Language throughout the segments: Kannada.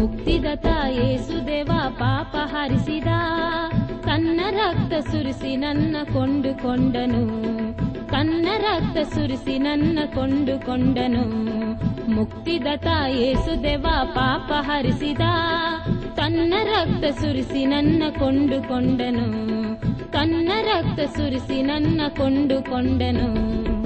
ಮುಕ್ತಿದತ ಏಸುದೇವ ಪಾಪ ಹರಿಸಿದ. ತನ್ನ ರಕ್ತ ಸುರಿಸಿ ನನ್ನ ಕೊಂಡುಕೊಂಡನು. ತನ್ನ ರಕ್ತ ಸುರಿಸಿ ನನ್ನ ಕೊಂಡುಕೊಂಡನು. ಮುಕ್ತಿದತ ಏಸುದೇವ ಪಾಪ ಹರಿಸಿದ. ತನ್ನ ರಕ್ತ ಸುರಿಸಿ ನನ್ನ ಕೊಂಡುಕೊಂಡನು. ತನ್ನ ರಕ್ತ ಸುರಿಸಿ ನನ್ನ ಕೊಂಡುಕೊಂಡನು.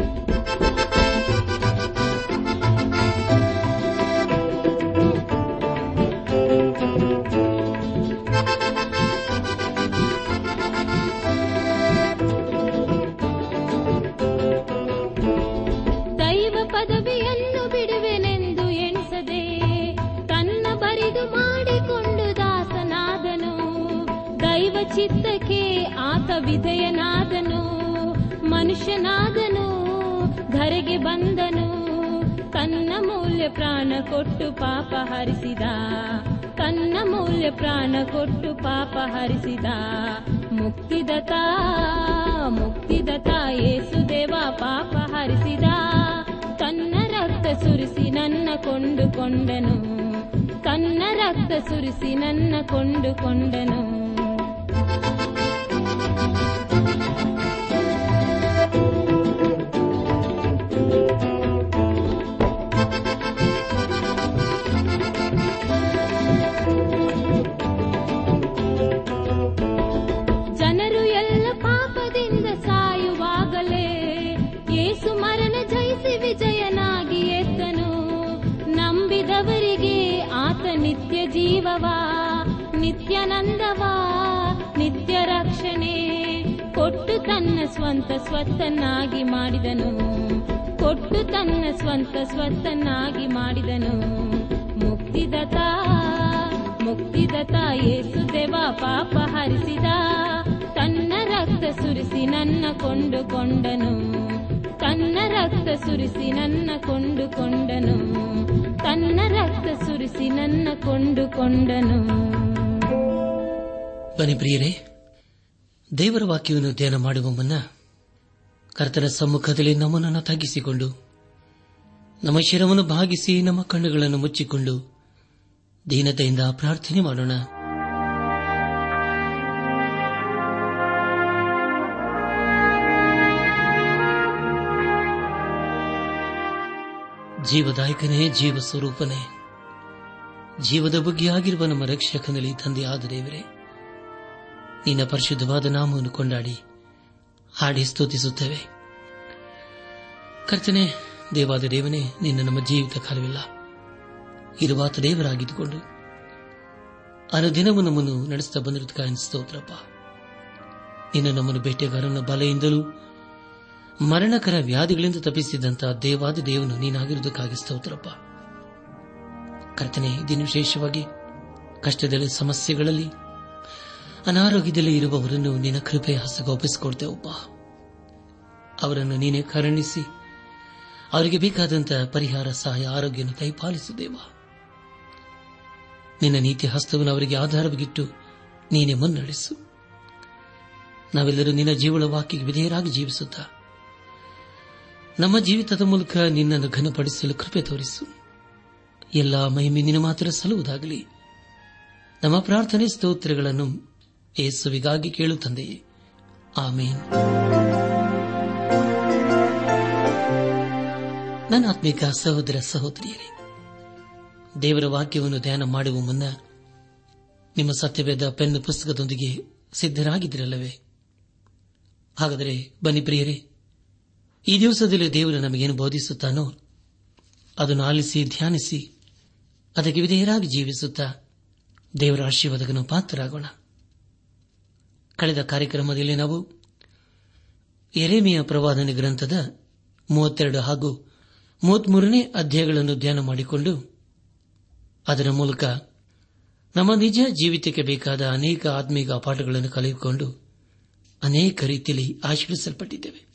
ತನ್ನ ಮೌಲ್ಯ ಪ್ರಾಣ ಕೊಟ್ಟು ಪಾಪ ಹರಿಸಿದ. ತನ್ನ ಮೌಲ್ಯ ಪ್ರಾಣ ಕೊಟ್ಟು ಪಾಪ ಹರಿಸಿದ. ಮುಕ್ತಿದತ ಮುಕ್ತಿದತ ಯೇಸುದೇವ ಪಾಪ ಹರಿಸಿದ. ತನ್ನ ರಕ್ತ ಸುರಿಸಿ ನನ್ನ ಕೊಂಡುಕೊಂಡನು. ತನ್ನ ರಕ್ತ ಸುರಿಸಿ ನನ್ನ ಕೊಂಡುಕೊಂಡನು. ತನ್ನ ಸ್ವಂತ ಸ್ವತ್ತನ್ನಾಗಿ ಮಾಡಿದನು. ಕೊಟ್ಟು ತನ್ನ ಸ್ವಂತ ಸ್ವತ್ತನ್ನಾಗಿ ಮಾಡಿದನು. ಮುಕ್ತಿದತ ಮುಕ್ತಿದತ ಏಸುದೇವ ಪಾಪ ಹರಿಸಿದ. ತನ್ನ ರಕ್ತ ಸುರಿಸಿ ನನ್ನ ಕೊಂಡುಕೊಂಡನು ತನ್ನ ರಕ್ತ ಸುರಿಸಿ ನನ್ನ ಕೊಂಡುಕೊಂಡನು ತನ್ನ ರಕ್ತ ಸುರಿಸಿ ನನ್ನ ಕೊಂಡುಕೊಂಡನು ಪ್ರಿಯರೇ ದೇವರ ವಾಕ್ಯವನ್ನು ಧ್ಯಾನ ಮಾಡುವ ಮುನ್ನ ಕರ್ತನ ಸಮ್ಮುಖದಲ್ಲಿ ನಮ್ಮನ್ನು ತಗ್ಗಿಸಿಕೊಂಡು ನಮ್ಮ ಶಿರವನ್ನು ಭಾಗಿಸಿ ನಮ್ಮ ಕಣ್ಣುಗಳನ್ನು ಮುಚ್ಚಿಕೊಂಡು ದೀನತೆಯಿಂದ ಪ್ರಾರ್ಥನೆ ಮಾಡೋಣ. ಜೀವದಾಯಕನೇ ಜೀವ ಸ್ವರೂಪನೇ ಜೀವದ ಬಗ್ಗೆ ಆಗಿರುವ ನಮ್ಮ ರಕ್ಷಕನಲ್ಲಿ ತಂದೆ ಆದ ದೇವರೇ ನಿನ್ನ ಪರಿಶುದ್ಧವಾದ ನಾಮವನ್ನು ಕೊಂಡಾಡಿ, ಹಾಡಿ ಸ್ತುತಿಸುತ್ತೇವೆ. ಕರ್ತನೆ, ದೇವಾದ ದೇವನೇ, ನಿನ್ನ ನಮ್ಮ ಜೀವಿತ ಕಾಲವಿಲ್ಲ ಇರುವಾತ ದೇವರಾಗಿದ್ದುಕೊಂಡು ಅನುದಿನವೂ ನಮ್ಮನ್ನು ನಡೆಸುತ್ತಾ ಬಂದಿರುತ್ತ ಸ್ತೋತ್ರಪ್ಪ. ನಿನ್ನ ನಮ್ಮನ್ನು ಬೇಟೆಗಾರನ ಬಲೆಯಿಂದಲೂ ಮರಣಕರ ವ್ಯಾಧಿಗಳಿಂದ ತಪ್ಪಿಸಿದಂತಹ ದೇವಾದ ದೇವನು ನೀನಾಗಿರುವುದಕ್ಕಾಗಿ ಸ್ತೋತ್ರಪ್ಪ. ಕರ್ತನೆ ದಿನ ವಿಶೇಷವಾಗಿ ಕಷ್ಟದಲ್ಲಿ, ಸಮಸ್ಯೆಗಳಲ್ಲಿ ಅನಾರೋಗ್ಯದಲ್ಲಿ ಇರುವವರನ್ನು ನಿನ್ನ ಕೃಪೆಯ ಹಸ್ತಕ್ಕೆ ಒಪ್ಪಿಸಿಕೊಡ್ತೇವಪ್ಪ ಅವರನ್ನು ನೀನೇ ಕರುಣಿಸಿ, ಅವರಿಗೆ ಬೇಕಾದಂತಹ ಪರಿಹಾರ, ಸಹಾಯ, ಆರೋಗ್ಯವನ್ನು ದಯಪಾಲಿಸುದೇವ ನಿನ್ನ ನೀತಿ ಹಸ್ತವನ್ನು ಅವರಿಗೆ ಆಧಾರವಾಗಿಟ್ಟು ನೀನೆ ಮುನ್ನಡೆಸು. ನಾವೆಲ್ಲರೂ ನಿನ್ನ ಜೀವಳ ವಾಕ್ಯಕ್ಕೆ ವಿಧೇಯರಾಗಿ ಜೀವಿಸುತ್ತಾ, ನಮ್ಮ ಜೀವಿತದ ಮೂಲಕ ನಿನ್ನನ್ನು ಘನಪಡಿಸಲು ಕೃಪೆ ತೋರಿಸು. ಎಲ್ಲ ಮಹಿಮೆ ನಿನ್ನ ಮಾತ್ರ ಸಲ್ಲುವುದಾಗಲಿ. ನಮ್ಮ ಪ್ರಾರ್ಥನೆ ಸ್ತೋತ್ರಗಳನ್ನು ಏಸುವಿಗಾಗಿ ಕೇಳುತ್ತಂದೆಯೇ. ಆಮೇನ್. ನನ್ನ ಆತ್ಮಿಕ ಸಹೋದರ ಸಹೋದರಿಯರೇ, ದೇವರ ವಾಕ್ಯವನ್ನು ಧ್ಯಾನ ಮಾಡುವ ಮುನ್ನ ನಿಮ್ಮ ಸತ್ಯವೇದ ಪೆನ್ ಪುಸ್ತಕದೊಂದಿಗೆ ಸಿದ್ದರಾಗಿದ್ದಿರಲ್ಲವೇ ಹಾಗಾದರೆ ಬನ್ನಿ ಪ್ರಿಯರೇ, ಈ ದಿವಸದಲ್ಲಿ ದೇವರು ನಮಗೇನು ಬೋಧಿಸುತ್ತಾನೋ ಅದನ್ನು ಆಲಿಸಿ, ಧ್ಯಾನಿಸಿ, ಅದಕ್ಕೆ ವಿಧೇಯರಾಗಿ ಜೀವಿಸುತ್ತಾ ದೇವರ ಆಶೀರ್ವಾದಕನು ಪಾತ್ರರಾಗೋಣ. ಕಳೆದ ಕಾರ್ಯಕ್ರಮದಲ್ಲಿ ನಾವು ಎರೆಮೆಯ ಪ್ರವಾದನೆ ಗ್ರಂಥದ ಮೂವತ್ತೆರಡು ಹಾಗೂ ಮೂವತ್ಮೂರನೇ ಅಧ್ಯಾಯಗಳನ್ನು ಧ್ಯಾನ ಮಾಡಿಕೊಂಡು ಅದರ ಮೂಲಕ ನಮ್ಮ ನಿಜ ಜೀವಿತಕ್ಕೆ ಬೇಕಾದ ಅನೇಕ ಆತ್ಮೀಕ ಪಾಠಗಳನ್ನು ಕಲಿಯಿಕೊಂಡು ಅನೇಕ ರೀತಿಯಲ್ಲಿ ಆಶೀರ್ವಿಸಲ್ಪಟ್ಟಿದ್ದೇವೆ.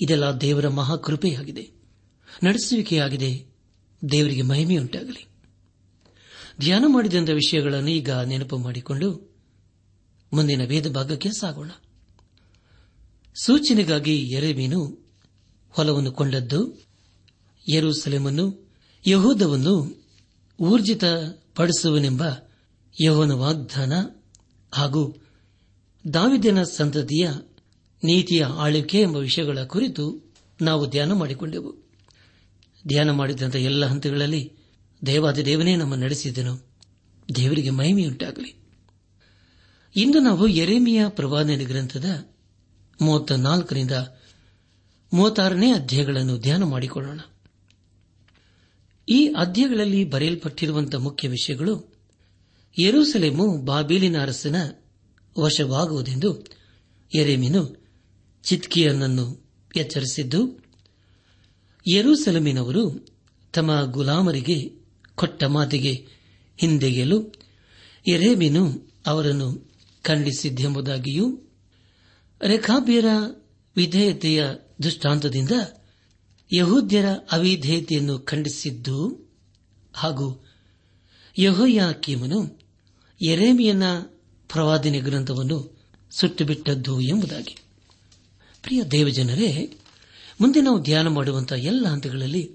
ಇದೆಲ್ಲ ದೇವರ ಮಹಾಕೃಪೆಯಾಗಿದೆ. ನಡೆಸುವಿಕೆಯಾಗಿದೆ. ದೇವರಿಗೆ ಮಹಿಮೆಯುಂಟಾಗಲಿ. ಧ್ಯಾನ ಮಾಡಿದಂಥ ವಿಷಯಗಳನ್ನು ಈಗ ನೆನಪು ಮಾಡಿಕೊಂಡು ಮುಂದಿನ ವೇದ ಭಾಗಕ್ಕೆ ಸಾಗೋಣ. ಸೂಚನೆಗಾಗಿ ಎರೆಮೀನು ಹೊಲವನ್ನು ಕೊಂಡದ್ದು, ಯರೂಸಲೇಮನ್ನು, ಯಹೂದವನ್ನು ಊರ್ಜಿತ ಪಡಿಸುವನೆಂಬ ವಾಗ್ದಾನ ಹಾಗೂ ದಾವಿದನ ಸಂತತಿಯ ನೀತಿಯ ಆಳ್ವಿಕೆ ಎಂಬ ವಿಷಯಗಳ ಕುರಿತು ನಾವು ಧ್ಯಾನ ಮಾಡಿಕೊಂಡೆವು. ಧ್ಯಾನ ಮಾಡಿದಂಥ ಎಲ್ಲ ಹಂತಗಳಲ್ಲಿ ದೇವಾದಿ ದೇವನೇ ನಮ್ಮ ನಡೆಸಿದನು. ದೇವರಿಗೆ ಮಹಿಮೆಯುಂಟಾಗಲಿ. ಇಂದು ನಾವು ಎರೆಮಿಯ ಪ್ರವಾದನೆ ಗ್ರಂಥದ ಮೂವತ್ತ ನಾಲ್ಕರಿಂದ ಮೂವತ್ತಾರನೇ ಅಧ್ಯಾಯಗಳನ್ನು ಧ್ಯಾನ ಮಾಡಿಕೊಳ್ಳೋಣ. ಈ ಅಧ್ಯಾಯಗಳಲ್ಲಿ ಬರೆಯಲ್ಪಟ್ಟಿರುವಂತಹ ಮುಖ್ಯ ವಿಷಯಗಳು ಯರೂಸಲೇಮು ಬಾಬೀಲಿನ ಅರಸನ ವಶವಾಗುವುದೆಂದು ಎರೆಮಿನು ಚಿತ್ಕಿಯನ್ನನ್ನು ಎಚ್ಚರಿಸಿದ್ದು, ಯರೂಸಲಮಿನವರು ತಮ್ಮ ಗುಲಾಮರಿಗೆ ಕೊಟ್ಟ ಮಾತಿಗೆ ಹಿಂದೆಗೆಯಲು ಎರೆಮಿನು ಅವರನ್ನು ಖಂಡಿಸಿದ್ದೆಂಬುದಾಗಿಯೂ ರೇಖಾಬ್ಯರ ವಿಧೇಯತೆಯ ದೃಷ್ಟಾಂತದಿಂದ ಯಹೂದ್ಯರ ಅವಿಧೇಯತೆಯನ್ನು ಖಂಡಿಸಿದ್ದು ಹಾಗೂ ಯಹೋಯಾಕೀಮನು ಎರೇಮಿಯನ ಪ್ರವಾದಿನಿ ಗ್ರಂಥವನ್ನು ಸುಟ್ಟುಬಿಟ್ಟದ್ದು ಎಂಬುದಾಗಿ. ಪ್ರಿಯ ದೇವಜನರೇ, ಮುಂದೆ ನಾವು ಧ್ಯಾನ ಮಾಡುವಂತಹ ಎಲ್ಲ ಹಂತಗಳಲ್ಲಿ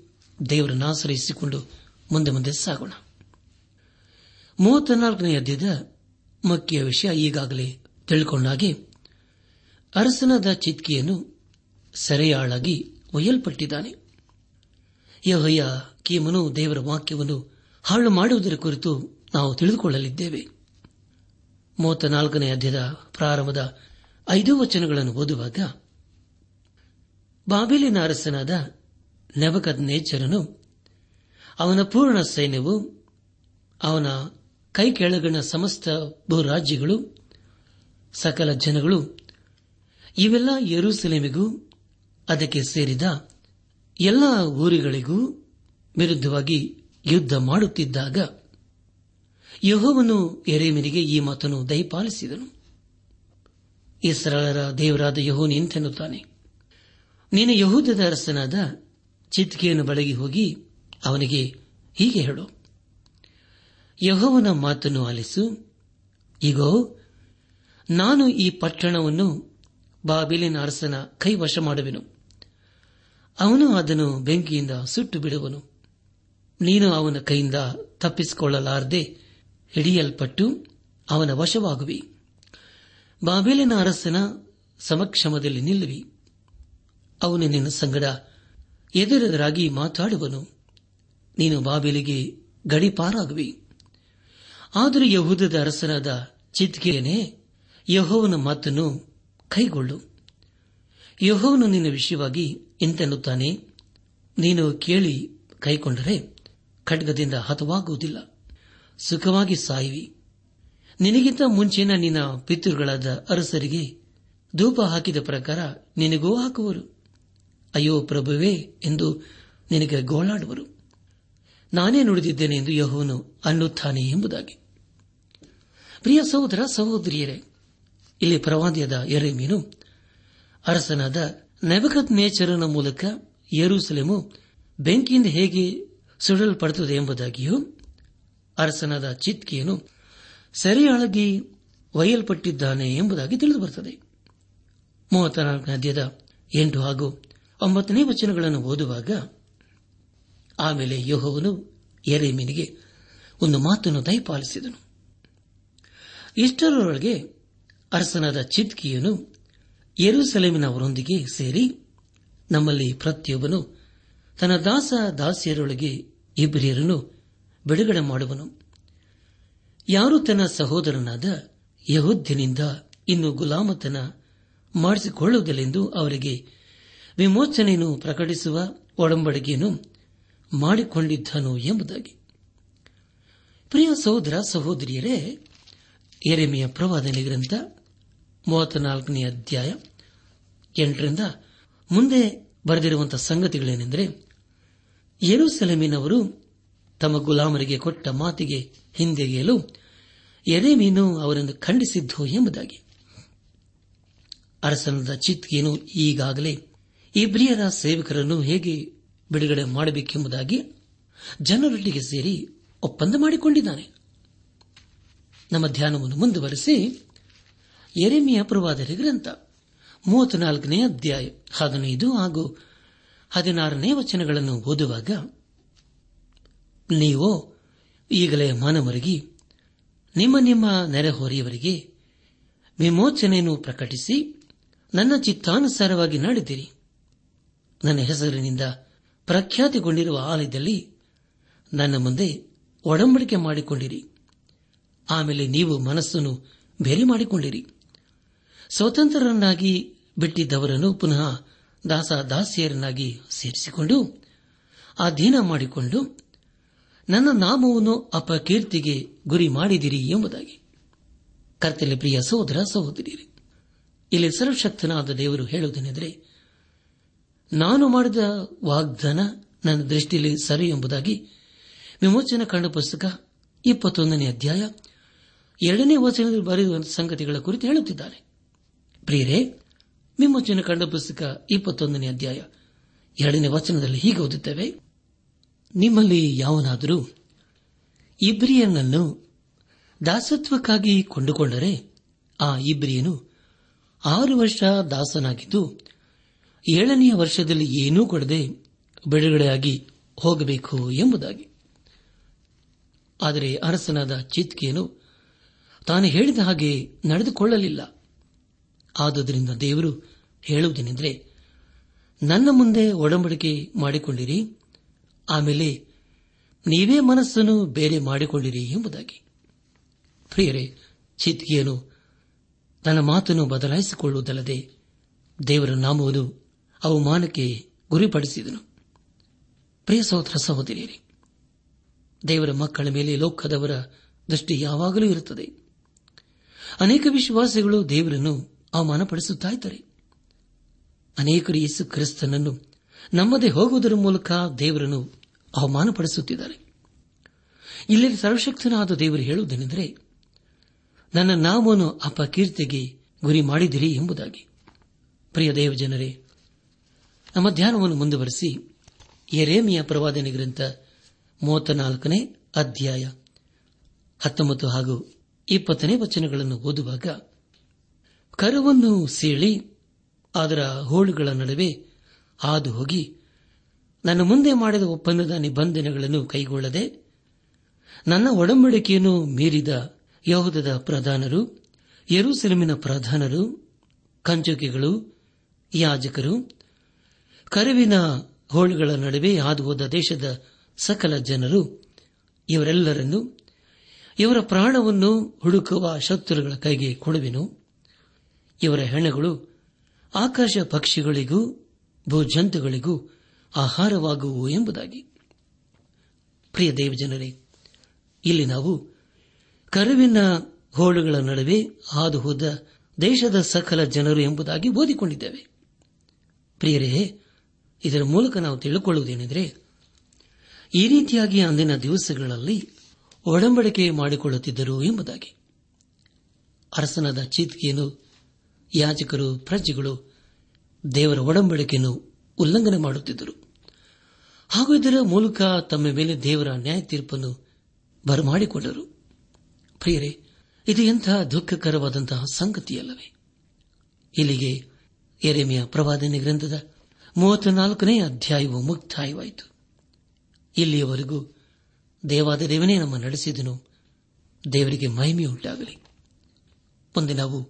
ದೇವರನ್ನು ಆಶ್ರಯಿಸಿಕೊಂಡು ಮುಂದೆ ಮುಂದೆ ಸಾಗೋಣ. ಮೂವತ್ತ ನಾಲ್ಕನೇ ಅಧ್ಯಾಯದ ಮುಖ್ಯ ವಿಷಯ ಈಗಾಗಲೇ ತಿಳ್ಕೊಂಡಾಗೆ ಅರಸನಾದ ಚಿತ್ಕಿಯನ್ನು ಸೆರೆಯಾಳಾಗಿ ಒಯ್ಯಲ್ಪಟ್ಟಿದ್ದಾನೆ. ಯಹಯ್ಯ ಕೀಮನು ದೇವರ ವಾಕ್ಯವನ್ನು ಹಾಳು ಮಾಡುವುದರ ಕುರಿತು ನಾವು ತಿಳಿದುಕೊಳ್ಳಲಿದ್ದೇವೆ. ಮೂವತ್ತ ನಾಲ್ಕನೇ ಅಧ್ಯಾಯದ ಪ್ರಾರಂಭದ ಐದು ವಚನಗಳನ್ನು ಓದುವಾಗ ಬಾಬಿಲಿನ ಅರಸನಾದ ನೆಬಕದ್ ನೇಚರನು ಅವನ ಪೂರ್ಣ ಸೈನ್ಯವು ಅವನ ಕೈ ಕೆಳಗಣ ಸಮಸ್ತ ಭೂರಾಜ್ಯಗಳು ಸಕಲ ಜನಗಳು, ಇವೆಲ್ಲ ಯರೂಸಲೇಮಿಗೂ ಅದಕ್ಕೆ ಸೇರಿದ ಎಲ್ಲ ಊರುಗಳಿಗೂ ವಿರುದ್ಧವಾಗಿ ಯುದ್ಧ ಮಾಡುತ್ತಿದ್ದಾಗ ಯಹೋವನು ಎರೇಮಿನಿಗೆ ಈ ಮಾತನ್ನು ದಯಪಾಲಿಸಿದನು. ಇಸ್ರಾಳರ ದೇವರಾದ ಯಹೋನ್ ಎಂತೆನ್ನುತ್ತಾನೆ ನೀನು ಯಹೂದದ ಅರಸನಾದ ಚಿತ್ಕೆಯನ್ನು ಬಳಗಿ ಹೋಗಿ ಅವನಿಗೆ ಹೀಗೆ ಹೇಳು. ಯಹೋವನ ಮಾತನ್ನು ಆಲಿಸು. ಈಗೋ ನಾನು ಈ ಪಟ್ಟಣವನ್ನು ಬಾಬಿಲಿನ ಅರಸನ ಕೈವಶ ಮಾಡುವೆನು. ಅವನು ಅದನ್ನು ಬೆಂಕಿಯಿಂದ ಸುಟ್ಟು ಬಿಡುವನು ನೀನು ಅವನ ಕೈಯಿಂದ ತಪ್ಪಿಸಿಕೊಳ್ಳಲಾರದೆ ಹಿಡಿಯಲ್ಪಟ್ಟು ಅವನ ವಶವಾಗುವಿ. ಬಾಬೇಲಿನ ಅರಸನ ಸಮಕ್ಷಮದಲ್ಲಿ ನಿಲ್ಲುವಿ. ಅವನು ನಿನ್ನ ಸಂಗಡ ಎದುರೆದುರಾಗಿ ಮಾತಾಡುವನು. ನೀನು ಬಾಬೇಲಿಗೆ ಗಡಿಪಾರಾಗುವಿ ಆದರೂ ಯಹೂದದ ಅರಸನಾದ ಚಿತ್ಕೆಯನೇ ಯಹೋವನ ಮಾತನ್ನು ಕೈಗೊಳ್ಳು. ಯಹೋವನು ನಿನ್ನ ವಿಷಯವಾಗಿ ಇಂತೆನ್ನುತ್ತಾನೆ. ನೀನು ಕೇಳಿ ಕೈಕೊಂಡರೆ ಖಡ್ಗದಿಂದ ಹತವಾಗುವುದಿಲ್ಲ. ಸುಖವಾಗಿ ಸಾಯಿವಿ. ನಿನಗಿಂತ ಮುಂಚೆನ ನಿನ್ನ ಪಿತೃಗಳಾದ ಅರಸರಿಗೆ ಧೂಪ ಹಾಕಿದ ಪ್ರಕಾರ ನಿನಗೂ ಹಾಕುವರು. ಅಯ್ಯೋ ಪ್ರಭುವೇ ಎಂದು ನಿನಗೆ ಗೋಳಾಡುವರು. ನಾನೇ ನುಡಿದಿದ್ದೇನೆ ಎಂದು ಯಹೋವನು ಅನ್ನುತ್ತಾನೆ ಎಂಬುದಾಗಿ. ಪ್ರಿಯ ಸಹೋದರ, ಸಹೋದರಿಯರೇ, ಇಲ್ಲಿ ಪ್ರವಾದಿಯಾದ ಎರೆಮೀನು ಅರಸನಾದ ನೆಬಕತ್ ನೇಚರನ ಮೂಲಕ ಯರೂಸಲೇಮು ಬೆಂಕಿಯಿಂದ ಹೇಗೆ ಸುಡಲ್ಪಡುತ್ತದೆ ಎಂಬುದಾಗಿಯೂ, ಅರಸನಾದ ಚಿತ್ಕಿಯನ್ನು ಸೆರೆಯಾಳಗಿ ಒಯ್ಯಲ್ಪಟ್ಟಿದ್ದಾನೆ ಎಂಬುದಾಗಿ ತಿಳಿದುಬರುತ್ತದೆ. ಮೂವತ್ನಾಲ್ಕನೇ ಅಧ್ಯಾಯದ ಎಂಟು ಹಾಗೂ ಒಂಬತ್ತನೇ ವಚನಗಳನ್ನು ಓದುವಾಗ ಆಮೇಲೆ ಯೋಹವನು ಎರೆಮೀನಿಗೆ ಒಂದು ಮಾತನ್ನು ದಯಪಾಲಿಸಿದನು. ಇಷ್ಟರೊಳಗೆ ಅರಸನಾದ ಚಿತ್ಕಿಯನು ಯರೂಸಲೇಮಿನವರೊಂದಿಗೆ ಸೇರಿ ನಮ್ಮಲ್ಲಿ ಪ್ರತಿಯೊಬ್ಬನು ತನ್ನ ದಾಸ ದಾಸಿಯರೊಳಗೆ ಇಬ್ಬರಿಯರನ್ನು ಬಿಡುಗಡೆ ಮಾಡುವನು. ಯಾರು ತನ್ನ ಸಹೋದರನಾದ ಯಹೋದ್ಯನಿಂದ ಇನ್ನು ಗುಲಾಮತನ ಮಾಡಿಸಿಕೊಳ್ಳುವುದಿಲ್ಲೆಂದು ಅವರಿಗೆ ವಿಮೋಚನೆಯನ್ನು ಪ್ರಕಟಿಸುವ ಒಡಂಬಡಿಕೆಯನ್ನು ಮಾಡಿಕೊಂಡಿದ್ದನು ಎಂಬುದಾಗಿ. ಪ್ರಿಯ ಸಹೋದರ, ಸಹೋದರಿಯರೇ ಎರೆಮೆಯ ಪ್ರವಾದನೆ ಗ್ರಂಥ ಮೂವತ್ನಾಲ್ಕನೇ ಅಧ್ಯಾಯ ಎಂಟರಿಂದ ಮುಂದೆ ಬರೆದಿರುವಂತಹ ಸಂಗತಿಗಳೇನೆಂದರೆ, ಯರುಸೆಲೆಮಿನವರು ತಮ್ಮ ಗುಲಾಮರಿಗೆ ಕೊಟ್ಟ ಮಾತಿಗೆ ಹಿಂದೆಗೆಯಲು ಎರೆಮೀನು ಅವರನ್ನು ಖಂಡಿಸಿದ್ದು ಎಂಬುದಾಗಿ. ಅರಸನದ ಚಿತ್ಕೇನು ಈಗಾಗಲೇ ಇಬ್ರಿಯರ ಸೇವಕರನ್ನು ಹೇಗೆ ಬಿಡುಗಡೆ ಮಾಡಬೇಕೆಂಬುದಾಗಿ ಜನರೊಟ್ಟಿಗೆ ಸೇರಿ ಒಪ್ಪಂದ ಮಾಡಿಕೊಂಡಿದ್ದಾನೆ. ನಮ್ಮ ಧ್ಯಾನವನ್ನು ಮುಂದುವರೆಸಿ ಎರೆಮಿಯ ಪ್ರವಾದರಿ ಗ್ರಂಥ ಮೂವತ್ನಾಲ್ಕನೇ ಅಧ್ಯಾಯ, ಹದಿನೈದು ಹಾಗೂ ಹದಿನಾರನೇ ವಚನಗಳನ್ನು ಓದುವಾಗ, ನೀವು ಈಗಲೇ ಮಾನವರಿಗೆ, ನಿಮ್ಮ ನಿಮ್ಮ ನೆರೆಹೊರೆಯವರಿಗೆ ವಿಮೋಚನೆಯನ್ನು ಪ್ರಕಟಿಸಿ ನನ್ನ ಚಿತ್ತಾನುಸಾರವಾಗಿ ನಡೆದಿರಿ ನನ್ನ ಹೆಸರಿನಿಂದ ಪ್ರಖ್ಯಾತಿಗೊಂಡಿರುವ ಆಲಯದಲ್ಲಿ ನನ್ನ ಮುಂದೆ ಒಡಂಬಡಿಕೆ ಮಾಡಿಕೊಂಡಿರಿ. ಆಮೇಲೆ ನೀವು ಮನಸ್ಸನ್ನು ಬೇರೆ ಮಾಡಿಕೊಂಡಿರಿ. ಸ್ವತಂತ್ರರನ್ನಾಗಿ ಬಿಟ್ಟಿದ್ದವರನ್ನು ಪುನಃ ದಾಸ ದಾಸಿಯರನ್ನಾಗಿ ಸೇರಿಸಿಕೊಂಡು ಅಧೀನ ಮಾಡಿಕೊಂಡು ನನ್ನ ನಾಮವನ್ನು ಅಪಕೀರ್ತಿಗೆ ಗುರಿ ಮಾಡಿದಿರಿ ಎಂಬುದಾಗಿ. ಕರ್ತಲೆ ಪ್ರಿಯ ಸಹೋದರ ಸಹೋದರಿ ಇಲ್ಲಿ ಸರ್ವಶಕ್ತನಾದ ದೇವರು ಹೇಳುವುದೇನೆಂದರೆ ನಾನು ಮಾಡಿದ ವಾಗ್ದಾನ ನನ್ನ ದೃಷ್ಟಿಯಲ್ಲಿ ಸರಿ ಎಂಬುದಾಗಿ ವಿಮೋಚನ ಕಂಡ ಪುಸ್ತಕ ಇಪ್ಪತ್ತೊಂದನೇ ಅಧ್ಯಾಯ ಎರಡನೇ ವಚನದಲ್ಲಿ ಬರೆಯುವ ಸಂಗತಿಗಳ ಕುರಿತು ಹೇಳುತ್ತಿದ್ದಾರೆ ಪ್ರಿಯರೇ, ವಿಮೋಚನ ಕಂಡ ಪುಸ್ತಕ ಇಪ್ಪತ್ತೊಂದನೇ ಅಧ್ಯಾಯ ಎರಡನೇ ವಚನದಲ್ಲಿ ಹೀಗೆ ಓದುತ್ತೇವೆ. ನಿಮ್ಮಲ್ಲಿ ಯಾವನಾದರೂ ಇಬ್ರಿಯನನ್ನು ದಾಸತ್ವಕ್ಕಾಗಿ ಕೊಂಡುಕೊಂಡರೆ, ಆ ಇಬ್ರಿಯನು ಆರು ವರ್ಷ ದಾಸನಾಗಿದ್ದು ಏಳನೆಯ ವರ್ಷದಲ್ಲಿ ಏನೂ ಕೊಡದೆ ಬಿಡುಗಡೆಯಾಗಿ ಹೋಗಬೇಕು ಎಂಬುದಾಗಿ. ಆದರೆ ಅರಸನಾದ ಚಿತ್ಕೇನು ತಾನು ಹೇಳಿದ ಹಾಗೆ ನಡೆದುಕೊಳ್ಳಲಿಲ್ಲ. ಆದುದರಿಂದ ದೇವರು ಹೇಳುವುದೇನೆಂದರೆ, ನನ್ನ ಮುಂದೆ ಒಡಂಬಡಿಕೆ ಮಾಡಿಕೊಂಡಿರಿ, ಆಮೇಲೆ ನೀವೇ ಮನಸ್ಸನ್ನು ಬೇರೆ ಮಾಡಿಕೊಂಡಿರಿ ಎಂಬುದಾಗಿ. ಪ್ರಿಯರೇ ಚಿತ್ಕಿಯನು ತನ್ನ ಮಾತನ್ನು ಬದಲಾಯಿಸಿಕೊಳ್ಳುವುದಲ್ಲದೆ ದೇವರ ನಾಮವನ್ನು ಅವಮಾನಕ್ಕೆ ಗುರಿಪಡಿಸಿದನು. ಪ್ರಿಯ ಸಹೋದರ ಸಹೋದರಿಯರೇ, ದೇವರ ಮಕ್ಕಳ ಮೇಲೆ ಲೋಕದವರ ದೃಷ್ಟಿ ಯಾವಾಗಲೂ ಇರುತ್ತದೆ. ಅನೇಕ ವಿಶ್ವಾಸಿಗಳು ದೇವರನ್ನು ಅವಮಾನಪಡಿಸುತ್ತಾರೆ ಅನೇಕರು ಯೇಸು ಕ್ರಿಸ್ತನನ್ನು ನಮ್ಮದೇ ಹೋಗುವುದರ ಮೂಲಕ ದೇವರನ್ನು ಅವಮಾನಪಡಿಸುತ್ತಿದ್ದಾರೆ. ಇಲ್ಲಿ ಸರ್ವಶಕ್ತನಾದ ದೇವರು ಹೇಳುವುದೇನೆಂದರೆ, ನನ್ನ ನಾಮವನ್ನು ಅಪಕೀರ್ತಿಗೆ ಗುರಿ ಮಾಡಿದಿರಿ ಎಂಬುದಾಗಿ. ಪ್ರಿಯ ದೇವಜನರೇ ನಮ್ಮ ಧ್ಯಾನವನ್ನು ಮುಂದುವರೆಸಿ ಎರೇಮಿಯ ಪ್ರವಾದನೆ ಗ್ರಂಥ ಮೂವತ್ತ ನಾಲ್ಕನೇ ಅಧ್ಯಾಯ ಹತ್ತೊಂಬತ್ತು ಹಾಗೂ ಇಪ್ಪತ್ತನೇ ವಚನಗಳನ್ನು ಓದುವಾಗ, ಕರವನ್ನು ಸೀಳಿ ಅದರ ಹೋಳುಗಳ ನಡುವೆ ಹಾದು ಹೋಗಿ, ನನ್ನ ಮುಂದೆ ಮಾಡಿದ ಒಪ್ಪಂದದ ನಿಬಂಧನೆಗಳನ್ನು ಕೈಗೊಳ್ಳದೆ, ನನ್ನ ಒಡಂಬಡಿಕೆಯನ್ನು ಮೀರಿದ ಯಹೂದದ ಪ್ರಧಾನರು, ಯರೂಸೆಲಮಿನ ಪ್ರಧಾನರು, ಕಂಚುಕಿಗಳು, ಯಾಜಕರು ಕರುವಿನ ಹೋಳುಗಳ ನಡುವೆ ಹಾದು ಹೋದ ದೇಶದ ಸಕಲ ಜನರು ಇವರೆಲ್ಲರನ್ನು ಇವರ ಪ್ರಾಣವನ್ನು ಹುಡುಕುವ ಶತ್ರುಗಳ ಕೈಗೆ ಕೊಡುವೆನು. ಇವರ ಹೆಣಗಳು ಆಕಾಶ ಪಕ್ಷಿಗಳಿಗೂ ಭೂಜಂತುಗಳಿಗೂ ಆಹಾರವಾಗುವು ಎಂಬುದಾಗಿ. ಪ್ರಿಯ ದೇವಜನರೇ, ಇಲ್ಲಿ ನಾವು ಕರುವಿನ ಹೋಳುಗಳ ನಡುವೆ ಹಾದು ಹೋದ ದೇಶದ ಸಕಲ ಜನರು ಎಂಬುದಾಗಿ ಓದಿಕೊಂಡಿದ್ದೇವೆ. ಪ್ರಿಯರೇ ಇದರ ಮೂಲಕ ನಾವು ತಿಳಿದುಕೊಳ್ಳುವುದೇನೆಂದರೆ ಈ ರೀತಿಯಾಗಿ ಅಂದಿನ ದಿವಸಗಳಲ್ಲಿ ಒಡಂಬಡಿಕೆ ಮಾಡಿಕೊಳ್ಳುತ್ತಿದ್ದರು ಎಂಬುದಾಗಿ. ಅರಸನಾದ ಚೀತ್ಕೆಯನ್ನು ಯಾಜಕರು, ಪ್ರಜೆಗಳು ದೇವರ ಒಡಂಬಡಿಕೆಯನ್ನು ಉಲ್ಲಂಘನೆ ಮಾಡುತ್ತಿದ್ದರು. ಹಾಗೂ ಇದರ ಮೂಲಕ ತಮ್ಮ ಮೇಲೆ ದೇವರ ನ್ಯಾಯ ತೀರ್ಪನ್ನು ಬರಮಾಡಿಕೊಂಡರು. ಪ್ರಿಯರೇ, ಇದು ಎಂಥ ದುಃಖಕರವಾದಂತಹ ಸಂಗತಿಯಲ್ಲವೇ? ಇಲ್ಲಿಗೆ ಎರೆಮೆಯ ಪ್ರವಾದನೆ ಗ್ರಂಥದ ಮೂವತ್ತ ನಾಲ್ಕನೇ ಅಧ್ಯಾಯವು ಮುಕ್ತಾಯವಾಯಿತು. ಇಲ್ಲಿಯವರೆಗೂ ದೇವಾದ ದೇವನೇ ನಮ್ಮ ನಡೆಸಿದನು. ದೇವರಿಗೆ ಮಹಿಮೆಯುಂಟಾಗಲಿ. ಮುಂದೆ ನಾವು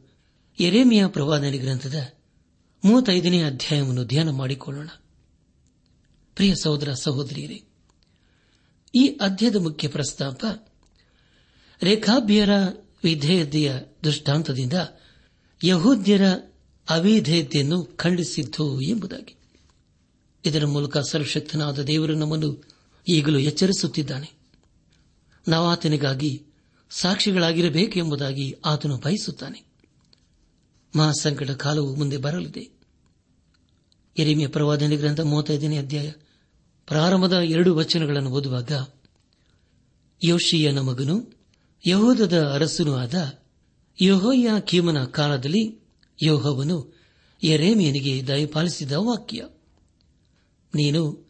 ಎರೇಮಿಯ ಪ್ರವಾದನೆ ಗ್ರಂಥದ ಮೂವತ್ತೈದನೇ ಅಧ್ಯಾಯವನ್ನು ಧ್ಯಾನ ಮಾಡಿಕೊಳ್ಳೋಣ. ಪ್ರಿಯ ಸಹೋದರ ಸಹೋದರಿಯರೇ, ಈ ಅಧ್ಯಾಯದ ಮುಖ್ಯ ಪ್ರಸ್ತಾಪ ರೇಖಾಭ್ಯರ ವಿಧೇಯತೆಯ ದೃಷ್ಟಾಂತದಿಂದ ಯಹೂದ್ಯರ ಅವಿಧೇಯತೆಯನ್ನು ಖಂಡಿಸಿದ್ದು ಎಂಬುದಾಗಿ. ಇದರ ಮೂಲಕ ಸರ್ವಶಕ್ತನಾದ ದೇವರು ನಮ್ಮನ್ನು ಈಗಲೂ ಎಚ್ಚರಿಸುತ್ತಿದ್ದಾನೆ. ನಾವು ಆತನಿಗಾಗಿ ಸಾಕ್ಷಿಗಳಾಗಿರಬೇಕು ಎಂಬುದಾಗಿ ಆತನು ಬಯಸುತ್ತಾನೆ. ಮಹಾಸಂಕಟ ಕಾಲವು ಮುಂದೆ ಬರಲಿದೆ. ಎರಿಮೆಯ ಪ್ರವಾದನೆ ಗ್ರಂಥ ಮೂವತ್ತೈದನೇ ಅಧ್ಯಾಯ ಪ್ರಾರಂಭದ ಎರಡು ವಚನಗಳನ್ನು ಓದುವಾಗ ಯೋಶಿಯನ ಮಗನು, ಯಹೋದದ ಅರಸನೂ ಆದ ಯಹೋಯ ಕೀಮನ ಕಾಲದಲ್ಲಿ ಯೋಹವನು ಎರೇಮಿಯನಿಗೆ ದಯಪಾಲಿಸಿದ ವಾಕ್ಯ. ನೀನು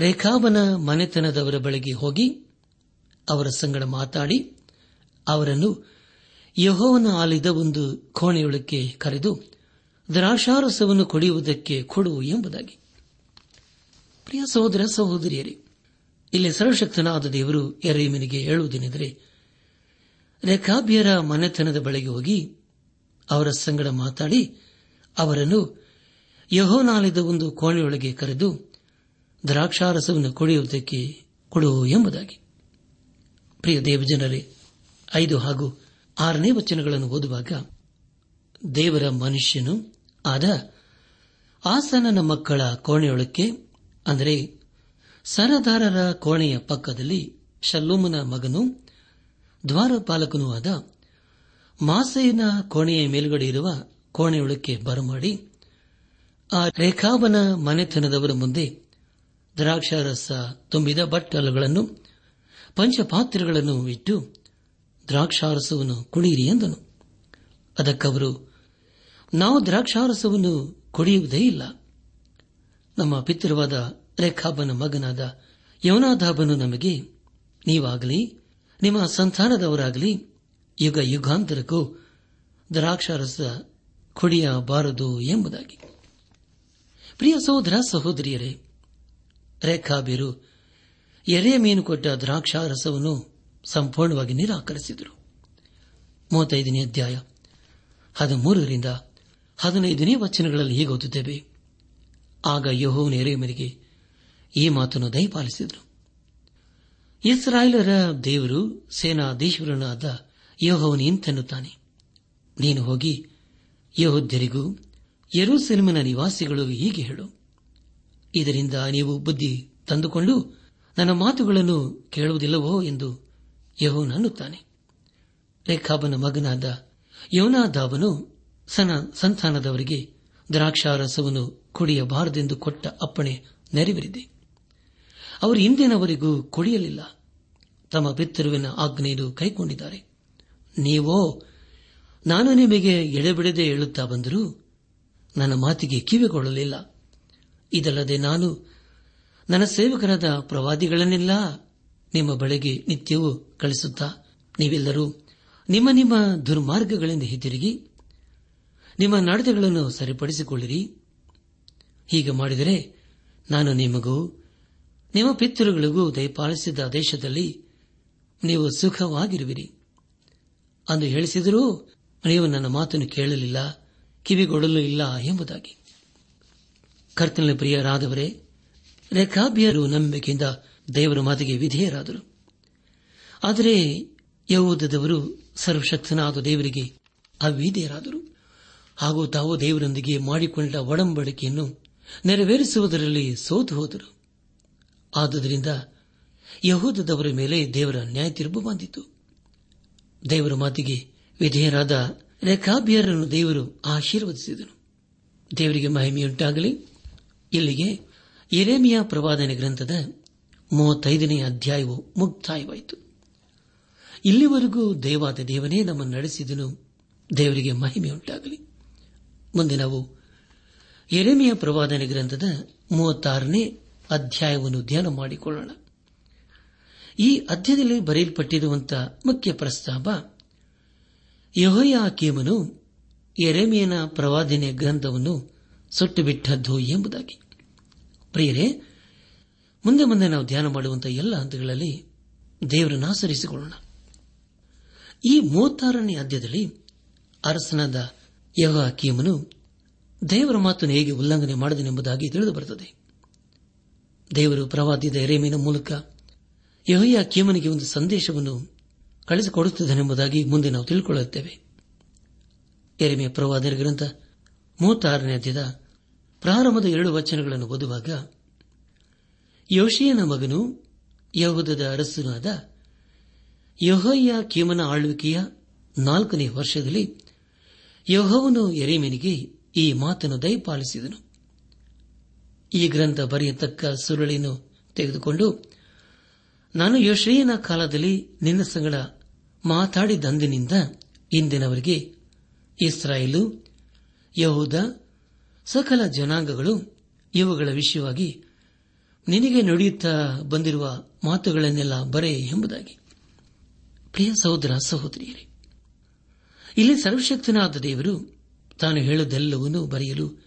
ರೇಖಾಬನ ಮನೆತನದವರ ಬಳಿಗೆ ಹೋಗಿ ಅವರ ಸಂಗಡ ಮಾತಾಡಿ ಅವರನ್ನು ಯಹೋವನ ಆಲಿದ ಒಂದು ಕೋಣೆಯೊಳಕ್ಕೆ ಕರೆದು ದ್ರಾಕ್ಷಾರಸವನ್ನು ಕೊಡಿಯುವುದಕ್ಕೆ ಕೊಡು ಎಂಬುದಾಗಿ. ಪ್ರಿಯ ಸಹೋದರ, ಸಹೋದರಿಯರೇ, ಇಲ್ಲಿ ಸರ್ವಶಕ್ತನಾದ ದೇವರು ಎರೇಮಿನಿಗೆ ಹೇಳುವುದೇನೆಂದರೆ ರೇಖಾಬ್ಯರ ಮನೆತನದ ಬಳಿಗೆ ಹೋಗಿ ಅವರ ಸಂಗಡ ಮಾತಾಡಿ ಅವರನ್ನು ಯಹೋನಾಲಿದ ಒಂದು ಕೋಣೆಯೊಳಗೆ ಕರೆದು ದ್ರಾಕ್ಷಾರಸವನ್ನು ಕುಡಿಯುವುದಕ್ಕೆ ಕೊಡು ಎಂಬುದಾಗಿ. ಪ್ರಿಯ ದೇವಜನರೇ, ಐದು ಹಾಗೂ ಆರನೇ ವಚನಗಳನ್ನು ಓದುವಾಗ ದೇವರ ಮನುಷ್ಯನು ಆದ ಆಸನನ ಮಕ್ಕಳ ಕೋಣೆಯೊಳಕ್ಕೆ, ಅಂದರೆ ಸರದಾರರ ಕೋಣೆಯ ಪಕ್ಕದಲ್ಲಿ ಶಲ್ಲೂಮನ ಮಗನು ದ್ವಾರಪಾಲಕನೂ ಆದ ಮಾಸೆಯನ ಕೋಣೆಯ ಮೇಲುಗಡೆ ಇರುವ ಕೋಣೆಯೊಳಕ್ಕೆ ಬರಮಾಡಿ, ಆ ರೇಖಾಬನ ಮನೆತನದವರ ಮುಂದೆ ದ್ರಾಕ್ಷಾರಸ ತುಂಬಿದ ಬಟ್ಟಲುಗಳನ್ನು, ಪಂಚಪಾತ್ರೆಗಳನ್ನು ಇಟ್ಟು ದ್ರಾಕ್ಷಾರಸವನ್ನು ಕುಡಿಯಿರಿ ಎಂದನು. ಅದಕ್ಕವರು, ನಾವು ದ್ರಾಕ್ಷಾರಸವನ್ನು ಕುಡಿಯುವುದೇ ಇಲ್ಲ. ನಮ್ಮ ಪಿತೃವಾದ ರೇಖಾಬನ ಮಗನಾದ ಯವನಾದಾಬನು ನಮಗೆ, ನೀವಾಗಲಿ, ನಿಮ್ಮ ಸಂತಾನದವರಾಗಲಿ, ಯುಗ ಯುಗಾಂತರಕ್ಕೂ ದ್ರಾಕ್ಷಾರಸ ಕುಡಿಯಬಾರದು ಎಂಬುದಾಗಿ. ಪ್ರಿಯ ಸಹೋದರ ಸಹೋದರಿಯರೇ ರೇಖಾಬೀರು ಎರೆ ಮೀನು ಕೊಟ್ಟ ದ್ರಾಕ್ಷಾರಸವನ್ನು ಸಂಪೂರ್ಣವಾಗಿ ನಿರಾಕರಿಸಿದರು. ಮೂವತ್ತೈದನೇ ಅಧ್ಯಾಯ, ಹದಿಮೂರರಿಂದ ಹದಿನೈದನೇ ವಚನಗಳಲ್ಲಿ ಹೀಗೆ ಓದುತ್ತೇವೆ. ಆಗ ಯಹೋವನ ಎರೆಮರಿಗೆ ಈ ಮಾತನ್ನು ದಯಪಾಲಿಸಿದರು. ಇಸ್ರಾಯೇಲರ ದೇವರು ಸೇನಾಧೀಶ್ವರನಾದ ಯೋಹವನ್ ಇಂತೆನ್ನುತ್ತಾನೆ. ನೀನು ಹೋಗಿ ಯಹೋದ್ಯರಿಗೂ ಯರೂಸೆಲ್ಮಿನ ನಿವಾಸಿಗಳು ಹೀಗೆ ಹೇಳು. ಇದರಿಂದ ನೀವು ಬುದ್ಧಿ ತಂದುಕೊಂಡು ನನ್ನ ಮಾತುಗಳನ್ನು ಕೇಳುವುದಿಲ್ಲವೋ ಎಂದು ಯಹೋನ ಅನ್ನುತ್ತಾನೆ. ರೇಖಾಬನ ಮಗನಾದ ಯೋನಾದಾಬನು ಸನ ಸಂತಾನದವರಿಗೆ ದ್ರಾಕ್ಷಾರಸವನ್ನು ಕುಡಿಯಬಾರದೆಂದು ಕೊಟ್ಟ ಅಪ್ಪಣೆ ನೆರವೇರಿದೆ. ಅವರು ಹಿಂದಿನವರಿಗೂ ಕುಡಿಯಲಿಲ್ಲ. ತಮ್ಮ ಪಿತೃವಿನ ಆಜ್ಞೆಯನ್ನು ಕೈಗೊಂಡಿದ್ದಾರೆ ನೀವೋ, ನಾನು ನಿಮಗೆ ಎಡೆಬಿಡದೆ ಹೇಳುತ್ತಾ ಬಂದರೂ ನನ್ನ ಮಾತಿಗೆ ಕಿವಿಗೊಳ್ಳಲಿಲ್ಲ. ಇದಲ್ಲದೆ ನಾನು ನನ್ನ ಸೇವಕರಾದ ಪ್ರವಾದಿಗಳನ್ನೆಲ್ಲ ನಿಮ್ಮ ಬಳಿಗೆ ನಿತ್ಯವೂ ಕಳಿಸುತ್ತಾ, ನೀವೆಲ್ಲರೂ ನಿಮ್ಮ ನಿಮ್ಮ ದುರ್ಮಾರ್ಗಗಳಿಂದ ಹಿಂದಿರುಗಿ, ನಿಮ್ಮ ನಡತೆಗಳನ್ನು ಸರಿಪಡಿಸಿಕೊಳ್ಳಿರಿ. ಹೀಗೆ ಮಾಡಿದರೆ ನಾನು ನಿಮಗೂ, ನಿಮ್ಮ ಪಿತೃಗಳಿಗೂ ದಯಪಾಲಿಸಿದ ದೇಶದಲ್ಲಿ ನೀವು ಸುಖವಾಗಿರುವಿರಿ. ಅಂದು ಹೇಳಿಸಿದರೂ ನೀವು ನನ್ನ ಮಾತನ್ನು ಕೇಳಲಿಲ್ಲ, ಕಿವಿಗೊಡಲು ಇಲ್ಲ ಎಂಬುದಾಗಿ. ಕರ್ತನ ಪ್ರಿಯರಾದವರೇ ರೇಖಾಭಿಯರು ನಂಬಿಕೆಯಿಂದ ದೇವರ ಮಾತಿಗೆ ವಿಧೇಯರಾದರು. ಆದರೆ ಯಹೂದದವರು ಸರ್ವಶಕ್ತನಾದ ದೇವರಿಗೆ ಅವಿಧೇಯರಾದರು. ಹಾಗೂ ತಾವು ದೇವರೊಂದಿಗೆ ಮಾಡಿಕೊಂಡ ಒಡಂಬಡಿಕೆಯನ್ನು ನೆರವೇರಿಸುವುದರಲ್ಲಿ ಸೋತು ಹೋದರು. ಆದುದರಿಂದ ಯಹೂದದವರ ಮೇಲೆ ದೇವರ ನ್ಯಾಯ ತಿರುಪು ಬಂದಿತು. ದೇವರ ಮಾತಿಗೆ ವಿಧೇಯರಾದ ರೇಖಾಭಿಯರನ್ನು ದೇವರು ಆಶೀರ್ವದಿಸಿದನು. ದೇವರಿಗೆ ಮಹಿಮೆಯುಂಟಾಗಲಿ. ಇಲ್ಲಿಗೆ ಇರೇಮಿಯ ಪ್ರವಾದನೆ ಗ್ರಂಥದ ಮೂವತ್ತೈದನೇ ಅಧ್ಯಾಯವು ಮುಕ್ತಾಯವಾಯಿತು. ಇಲ್ಲಿವರೆಗೂ ದೇವಾದ ದೇವನೇ ನಮ್ಮನ್ನು ನಡೆಸಿದನು. ದೇವರಿಗೆ ಮಹಿಮೆಯುಂಟಾಗಲಿ. ಮುಂದೆ ನಾವು ಎರೆಮೆಯ ಪ್ರವಾದನೆ ಗ್ರಂಥದ ಮೂವತ್ತಾರನೇ ಅಧ್ಯಾಯವನ್ನು ಧ್ಯಾನ ಮಾಡಿಕೊಳ್ಳೋಣ. ಈ ಅಧ್ಯಾಯದಲ್ಲಿ ಬರೆಯಲ್ಪಟ್ಟಿರುವಂತಹ ಮುಖ್ಯ ಪ್ರಸ್ತಾಪ, ಯಹೋಯಾಕೇಮನು ಎರೆಮೆಯನ ಪ್ರವಾದನೆ ಗ್ರಂಥವನ್ನು ಸುಟ್ಟುಬಿಟ್ಟದ್ದು ಎಂಬುದಾಗಿ. ಪ್ರಿಯರೇ, ಮುಂದೆ ಮುಂದೆ ನಾವು ಧ್ಯಾನ ಮಾಡುವಂತಹ ಎಲ್ಲ ಹಂತಗಳಲ್ಲಿ ದೇವರನ್ನು ಆಚರಿಸಿಕೊಳ್ಳೋಣ. ಈ ಮೂವತ್ತಾರನೇ ಅಧ್ಯಾಯದಲ್ಲಿ ಅರಸನಾದ ಯಹ ಕೀಮನು ದೇವರ ಮಾತನ್ನು ಹೇಗೆ ಉಲ್ಲಂಘನೆ ಮಾಡಿದನೆಂಬುದಾಗಿ ತಿಳಿದು ಬರುತ್ತದೆ ದೇವರು ಪ್ರವಾದಿದ ಎರೆಮಿನ ಮೂಲಕ ಯಹಯ್ಯ ಕೀಮನಿಗೆ ಒಂದು ಸಂದೇಶವನ್ನು ಕಳಿಸಿಕೊಡುತ್ತಿದ್ದನೆಂಬುದಾಗಿ ಮುಂದೆ ನಾವು ತಿಳಿದುಕೊಳ್ಳುತ್ತೇವೆ ಎರೆಮೆಯ ಪ್ರವಾದರ ಗ್ರಂಥ ಮೂವತ್ತಾರನೇ ಅಧ್ಯದ ಪ್ರಾರಂಭದ ಎರಡು ವಚನಗಳನ್ನು ಓದುವಾಗ ಯೋಶಿಯನ ಮಗನು ಯಹುದದ ಅರಸನಾದ ಯಹೋಯ್ಯ ಕೀಮನ ಆಳ್ವಿಕೆಯ ನಾಲ್ಕನೇ ವರ್ಷದಲ್ಲಿ ಯಹೋವನು ಎರೆಮೆನಿಗೆ ಈ ಮಾತನ್ನು ದಯಪಾಲಿಸಿದನು. ಈ ಗ್ರಂಥ ಬರೆಯತಕ್ಕ ಸುರುಳಿಯನ್ನು ತೆಗೆದುಕೊಂಡು, ನಾನು ಯೋಶ್ರೇಯನ ಕಾಲದಲ್ಲಿ ನಿನ್ನ ಸಂಗಡ ಮಾತಾಡಿದಂದಿನಿಂದ ಇಂದಿನವರಿಗೆ ಇಸ್ರಾಯೇಲು, ಯಹೂದ ಸಕಲ ಜನಾಂಗಗಳು ಇವುಗಳ ವಿಷಯವಾಗಿ ನಿನಗೆ ನಡೆಯುತ್ತಾ ಬಂದಿರುವ ಮಾತುಗಳನ್ನೆಲ್ಲ ಬರೆ ಎಂಬುದಾಗಿ. ಪ್ರಿಯ ಸಹೋದರ ಸಹೋದರಿಯರೇ, ಇಲ್ಲಿ ಸರ್ವಶಕ್ತನಾದ ದೇವರು ತಾನು ಹೇಳುವುದೆಲ್ಲವನ್ನೂ ಬರೆಯಲು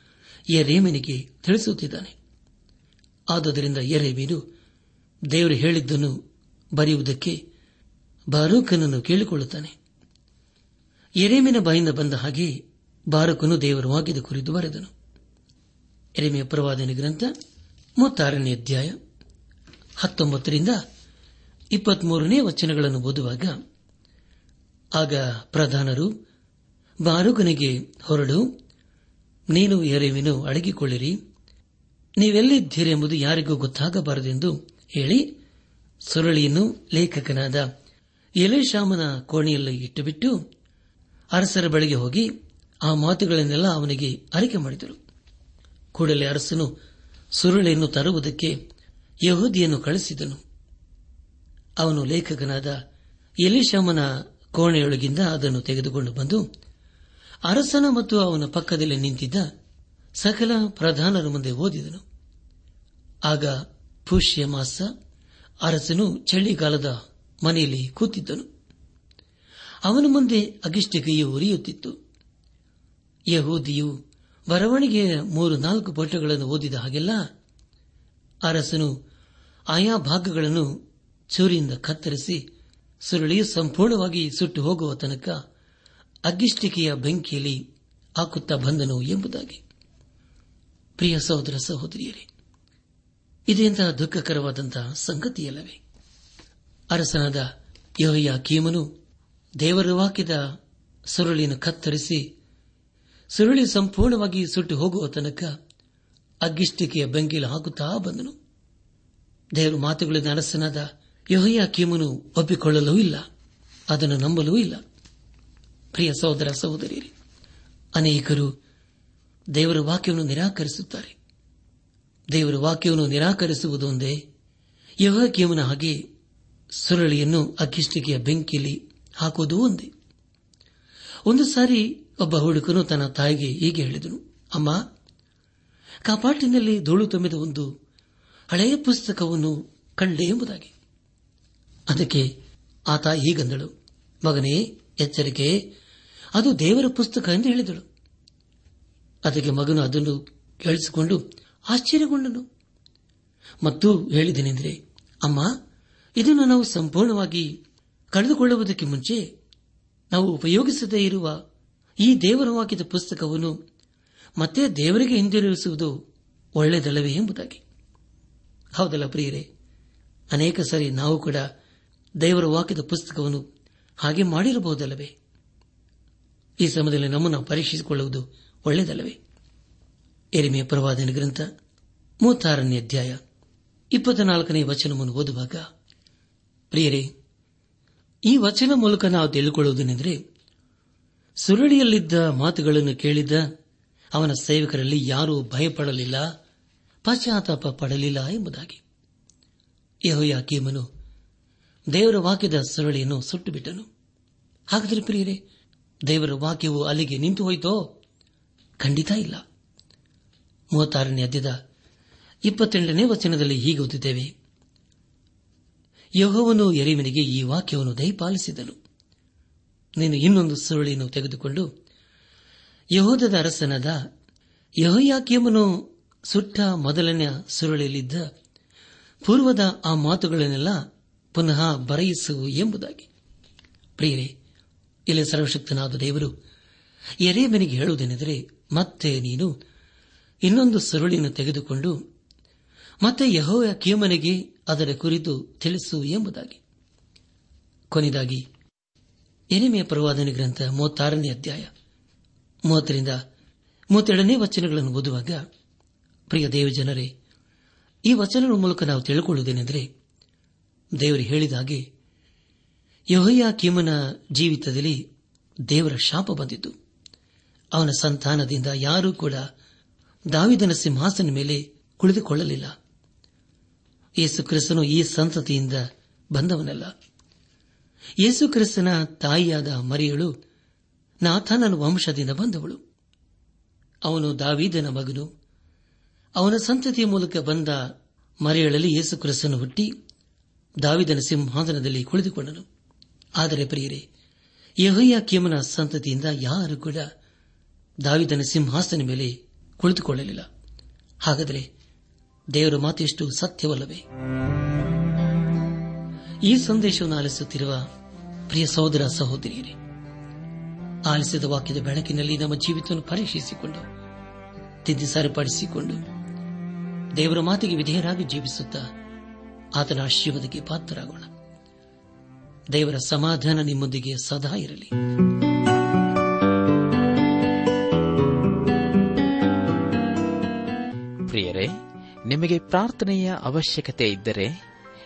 ಯರೇಮನಿಗೆ ತಿಳಿಸುತ್ತಿದ್ದಾನೆ. ಆದುದರಿಂದ ಯರೇಮೀನು ದೇವರು ಹೇಳಿದ್ದನ್ನು ಬರೆಯುವುದಕ್ಕೆ ಬಾರೂಕನನ್ನು ಕೇಳಿಕೊಳ್ಳುತ್ತಾನೆ. ಎರೇಮಿನ ಬಾಯಿಂದ ಬಂದ ಹಾಗೆ ಬಾರಕನು ದೇವರ ವಾಕ್ಯದ ಕುರಿತು ಬರೆದನು. ಎರೆಮೆಯ ಪ್ರವಾದನೆ ಗ್ರಂಥ, ಮೂವತ್ತಾರನೇ ಅಧ್ಯಾಯ, ಹತ್ತೊಂಬತ್ತರಿಂದ ಇಪ್ಪತ್ಮೂರನೇ ವಚನಗಳನ್ನು ಓದುವಾಗ, ಆಗ ಪ್ರಧಾನರು ಬಾರುಗನಿಗೆ ಹೊರಡು, ನೀನು ಎರೆಮೆನು ಅಡಗಿಕೊಳ್ಳಿರಿ ನೀವೆಲ್ಲಿದ್ದೀರೆಂಬುದು ಯಾರಿಗೂ ಗೊತ್ತಾಗಬಾರದೆಂದು ಹೇಳಿ ಸುರಳಿಯನ್ನು ಲೇಖಕನಾದ ಯಲೇಶಾಮನ ಕೋಣೆಯಲ್ಲಿ ಇಟ್ಟುಬಿಟ್ಟು ಅರಸರ ಬಳಿಗೆ ಹೋಗಿ ಆ ಮಾತುಗಳನ್ನೆಲ್ಲ ಅವನಿಗೆ ಅರಿಕೆ ಮಾಡಿದರು. ಕೂಡಲೇ ಅರಸನು ಸುರುಳಿಯನ್ನು ತರುವುದಕ್ಕೆ ಯಹೂದಿಯನ್ನು ಕಳಿಸಿದನು ಅವನು ಲೇಖಕನಾದ ಎಲಿಶಾಮನ ಕೋಣೆಯೊಳಗಿಂದ ಅದನ್ನು ತೆಗೆದುಕೊಂಡು ಬಂದು ಅರಸನ ಮತ್ತು ಅವನ ಪಕ್ಕದಲ್ಲಿ ನಿಂತಿದ್ದ ಸಕಲ ಪ್ರಧಾನರ ಮುಂದೆ ಓದಿದನು. ಆಗ ಪುಷ್ಯ ಮಾಸ ಅರಸನು ಚಳಿಗಾಲದ ಮನೆಯಲ್ಲಿ ಕೂತಿದ್ದನು. ಅವನ ಮುಂದೆ ಅಗಿಷ್ಟಿಕೆಯು ಉರಿಯುತ್ತಿತ್ತು. ಯಹೂದಿಯು ಬರವಣಿಗೆಯ ಮೂರು, ನಾಲ್ಕು ಪಠಗಳನ್ನು ಓದಿದ ಹಾಗೆಲ್ಲ ಅರಸನು ಆಯಾ ಭಾಗಗಳನ್ನು ಚೂರಿಯಿಂದ ಕತ್ತರಿಸಿ ಸುರುಳಿ ಸಂಪೂರ್ಣವಾಗಿ ಸುಟ್ಟು ಹೋಗುವ ತನಕ ಅಗ್ಗಿಷ್ಟಿಕೆಯ ಬೆಂಕಿಯಲ್ಲಿ ಹಾಕುತ್ತಾ ಬಂದನು ಎಂಬುದಾಗಿ. ಪ್ರಿಯ ಸಹೋದರ ಸಹೋದರಿಯರೇ ಇದೆಂತಹ ದುಃಖಕರವಾದಂತಹ ಸಂಗತಿಯಲ್ಲವೇ? ಅರಸನಾದ ಯೋಹಯ್ಯ ಕೀಮನು ದೇವರ ವಾಕ್ಯದ ಸುರುಳಿಯನ್ನು ಕತ್ತರಿಸಿ ಸುರುಳಿ ಸಂಪೂರ್ಣವಾಗಿ ಸುಟ್ಟು ಹೋಗುವ ತನಕ ಅಗ್ಗಿಷ್ಟಿಕೆಯ ಬೆಂಕಿಲು ಹಾಕುತ್ತಾ ಬಂದನು. ದೇವರ ಮಾತುಗಳಿಂದ ಅರಸನಾದ ಯೋಹಯ್ಯ ಕೀಮನು ಒಪ್ಪಿಕೊಳ್ಳಲೂ ಇಲ್ಲ, ಅದನ್ನು ನಂಬಲೂ ಇಲ್ಲ. ಪ್ರಿಯ ಸಹೋದರ ಸಹೋದರಿ ಅನೇಕರು ದೇವರ ವಾಕ್ಯವನ್ನು ನಿರಾಕರಿಸುತ್ತಾರೆ. ದೇವರ ವಾಕ್ಯವನ್ನು ನಿರಾಕರಿಸುವುದೊಂದೇ ಒಂದೇ ಯಹಕೀಮನ ಹಾಗೆ ಸುರಳಿಯನ್ನು ಅಗ್ಗಿಷ್ಟಿಕೆಯ ಬೆಂಕಿಲಿ ಹಾಕುವುದೂ ಒಂದೇ. ಒಂದು ಸಾರಿ ಒಬ್ಬ ಹುಡುಕನು ತನ್ನ ತಾಯಿಗೆ ಹೀಗೆ ಹೇಳಿದನು, ಅಮ್ಮ, ಕಪಾಟಿನಲ್ಲಿ ಧೂಳು ತುಂಬಿದ ಒಂದು ಹಳೆಯ ಪುಸ್ತಕವನ್ನು ಕಂಡೆ ಎಂಬುದಾಗಿ. ಅದಕ್ಕೆ ಆತ ಹೀಗಂದಳು, ಮಗನೇ, ಎಚ್ಚರಿಕೆ, ಅದು ದೇವರ ಪುಸ್ತಕ ಎಂದು ಹೇಳಿದಳು. ಅದಕ್ಕೆ ಮಗನು ಅದನ್ನು ಕೇಳಿಸಿಕೊಂಡು ಆಶ್ಚರ್ಯಗೊಂಡನು. ಮತ್ತು ಹೇಳಿದನೆಂದರೆ ಅಮ್ಮ, ಇದನ್ನು ನಾವು ಸಂಪೂರ್ಣವಾಗಿ ಕಳೆದುಕೊಳ್ಳುವುದಕ್ಕೆ ಮುಂಚೆ ನಾವು ಉಪಯೋಗಿಸದೇ ಇರುವ ಈ ದೇವರ ವಾಕ್ಯದ ಪುಸ್ತಕವನ್ನು ಮತ್ತೆ ದೇವರಿಗೆ ಹಿಂದಿರುಗಿಸುವುದು ಒಳ್ಳೆಯದಲ್ಲವೇ ಎಂಬುದಾಗಿ. ಹೌದಲ್ಲ ಪ್ರಿಯರೇ? ಅನೇಕ ಸಾರಿ ನಾವು ಕೂಡ ದೇವರ ವಾಕ್ಯದ ಪುಸ್ತಕವನ್ನು ಹಾಗೆ ಮಾಡಿರಬಹುದಲ್ಲವೇ? ಈ ಸಮಯದಲ್ಲಿ ನಮ್ಮನ್ನು ಪರೀಕ್ಷಿಸಿಕೊಳ್ಳುವುದು ಒಳ್ಳೆಯದಲ್ಲವೇ? ಎರಿಮೆಯ ಪ್ರವಾದನ ಗ್ರಂಥ, ಮೂವತ್ತಾರನೇ ಅಧ್ಯಾಯ, ಇಪ್ಪತ್ನಾಲ್ಕನೇ ವಚನವನ್ನು ಓದುವಾಗ, ಪ್ರಿಯರೇ, ಈ ವಚನ ಮೂಲಕ ನಾವು ತಿಳಿದುಕೊಳ್ಳುವುದೇನೆಂದರೆ ಸುರಳಿಯಲ್ಲಿದ್ದ ಮಾತುಗಳನ್ನು ಕೇಳಿದ್ದ ಅವನ ಸೇವಕರಲ್ಲಿ ಯಾರೂ ಭಯಪಡಲಿಲ್ಲ, ಪಶ್ಚಾತ್ತಾಪ ಪಡಲಿಲ್ಲ ಎಂಬುದಾಗಿ. ಯಹೋಯಾಕೀಮನು ದೇವರ ವಾಕ್ಯದ ಸುರಳಿಯನ್ನು ಸುಟ್ಟು ಬಿಟ್ಟನು ಹಾಗಾದರೆ ಪ್ರಿಯರೇ, ದೇವರ ವಾಕ್ಯವು ಅಲ್ಲಿಗೆ ನಿಂತು ಹೋಯಿತೋ? ಖಂಡಿತ ಇಲ್ಲ. ಮೂವತ್ತಾರನೇ ಅಧ್ಯದ ಇಪ್ಪತ್ತೆಂಟನೇ ವಚನದಲ್ಲಿ ಹೀಗೆ ಓದಿದ್ದೇವೆ ಯಹೋವನು ಎರಿಮನಿಗೆ ಈ ವಾಕ್ಯವನ್ನು ದಯಪಾಲಿಸಿದನು. ನೀನು ಇನ್ನೊಂದು ಸುರುಳಿಯನ್ನು ತೆಗೆದುಕೊಂಡು ಯಹೋದದ ಅರಸನಾದ ಯಹೋಯಾಕ್ಯಮನು ಸುಟ್ಟ ಮೊದಲನೆಯ ಸುರುಳಿಯಲ್ಲಿದ್ದ ಪೂರ್ವದ ಆ ಮಾತುಗಳನ್ನೆಲ್ಲ ಪುನಃ ಬರೆಯಿಸು ಎಂಬುದಾಗಿ. ಪ್ರಿಯರೇ, ಇಲ್ಲಿ ಸರ್ವಶಕ್ತನಾದ ದೇವರು ಎರೇಮನಿಗೆ ಹೇಳುವುದೇನೆಂದರೆ, ಮತ್ತೆ ನೀನು ಇನ್ನೊಂದು ಸುರುಳಿಯನ್ನು ತೆಗೆದುಕೊಂಡು ಮತ್ತೆ ಯಹೋಯ ಕೀಮನಿಗೆ ಅದರ ಕುರಿತು ತಿಳಿಸು ಎಂಬುದಾಗಿ. ಕೊನೆಯದಾಗಿ ಎನಿಮೆಯ ಪ್ರವಾದನೆ ಗ್ರಂಥ ಮೂವತ್ತಾರನೇ ಅಧ್ಯಾಯ. ಮೂವತ್ತರಿಂದ ಮೂವತ್ತೆರಡನೇ ವಚನಗಳನ್ನು ಓದುವಾಗ, ಪ್ರಿಯ ದೇವಜನರೇ ಈ ವಚನಗಳ ಮೂಲಕ ನಾವು ತಿಳಿಕೊಳ್ಳುವುದೇನೆಂದರೆ, ದೇವರು ಹೇಳಿದ ಹಾಗೆ ಕೀಮನ ಕಿಮನ ಜೀವಿತದಲ್ಲಿ ದೇವರ ಶಾಪ ಬಂದಿತು ಅವನ ಸಂತಾನದಿಂದ ಯಾರೂ ಕೂಡ ದಾವಿದನ ಸಿಂಹಾಸನ ಮೇಲೆ ಕುಳಿತುಕೊಳ್ಳಲಿಲ್ಲ. ಯೇಸು ಕ್ರಿಸ್ತನು ಈ ಸಂತತಿಯಿಂದ ಬಂದವನಲ್ಲ. ಯೇಸು ಕ್ರಿಸ್ತನ ತಾಯಿಯಾದ ಮರಿಯಳು ನಾಥನ ವಂಶದಿಂದ ಬಂದವಳು. ಅವನು ದಾವೀದನ ಮಗನು. ಅವನ ಸಂತತಿಯ ಮೂಲಕ ಬಂದ ಮರೆಯಳಲ್ಲಿ ಯೇಸು ಕ್ರಿಸ್ತನು ಹುಟ್ಟಿ ದಾವಿದನ ಸಿಂಹಾಸನದಲ್ಲಿ ಕುಳಿತುಕೊಂಡನು. ಆದರೆ ಪ್ರಿಯರೇ ಯಹಯ್ಯ ಕೇಮನ ಸಂತತಿಯಿಂದ ಯಾರು ಕೂಡ ದಾವಿದನ ಸಿಂಹಾಸನ ಮೇಲೆ ಕುಳಿತುಕೊಳ್ಳಲಿಲ್ಲ. ಹಾಗಾದರೆ ದೇವರ ಮಾತೆಷ್ಟು ಸತ್ಯವಲ್ಲವೇ? ಈ ಸಂದೇಶವನ್ನು ಆಲಿಸುತ್ತಿರುವ ಪ್ರಿಯ ಸಹೋದರ ಸಹೋದರಿಯರೇ, ಆಲಿಸಿದ ವಾಕ್ಯದ ಬೆಳಕಿನಲ್ಲಿ ನಮ್ಮ ಜೀವಿತವನ್ನು ಪರೀಕ್ಷಿಸಿಕೊಂಡು ತಿದ್ದಿ ಸರಿಪಡಿಸಿಕೊಂಡು ದೇವರ ಮಾತಿಗೆ ವಿಧೇಯರಾಗಿ ಜೀವಿಸುತ್ತಾ ಆತನ ಆಶೀರ್ವಾದಕ್ಕೆ ಪಾತ್ರರಾಗೋಣ. ದೇವರ ಸಮಾಧಾನ ನಿಮ್ಮೊಂದಿಗೆ ಸದಾ ಇರಲಿ. ಪ್ರಿಯರೇ, ನಿಮಗೆ ಪ್ರಾರ್ಥನೆಯ ಅವಶ್ಯಕತೆ ಇದ್ದರೆ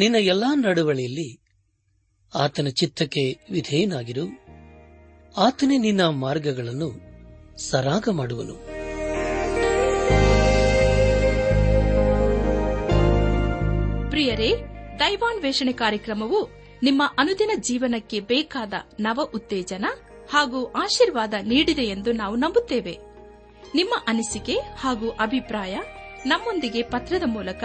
ನಿನ್ನ ಎಲ್ಲಾ ನಡವಳಿಯಲ್ಲಿ ಆತನ ಚಿತ್ತಕ್ಕೆ ವಿಧೇಯನಾಗಿರು. ಆತನೇ ನಿನ್ನ ಮಾರ್ಗಗಳನ್ನು ಸರಾಗ ಮಾಡುವನು. ಪ್ರಿಯರೇ, ದೈವಾನ್ವೇಷಣೆ ಕಾರ್ಯಕ್ರಮವು ನಿಮ್ಮ ಅನುದಿನ ಜೀವನಕ್ಕೆ ಬೇಕಾದ ನವ ಉತ್ತೇಜನ ಹಾಗೂ ಆಶೀರ್ವಾದ ನೀಡಿದೆ ಎಂದು ನಾವು ನಂಬುತ್ತೇವೆ. ನಿಮ್ಮ ಅನಿಸಿಕೆ ಹಾಗೂ ಅಭಿಪ್ರಾಯ ನಮ್ಮೊಂದಿಗೆ ಪತ್ರದ ಮೂಲಕ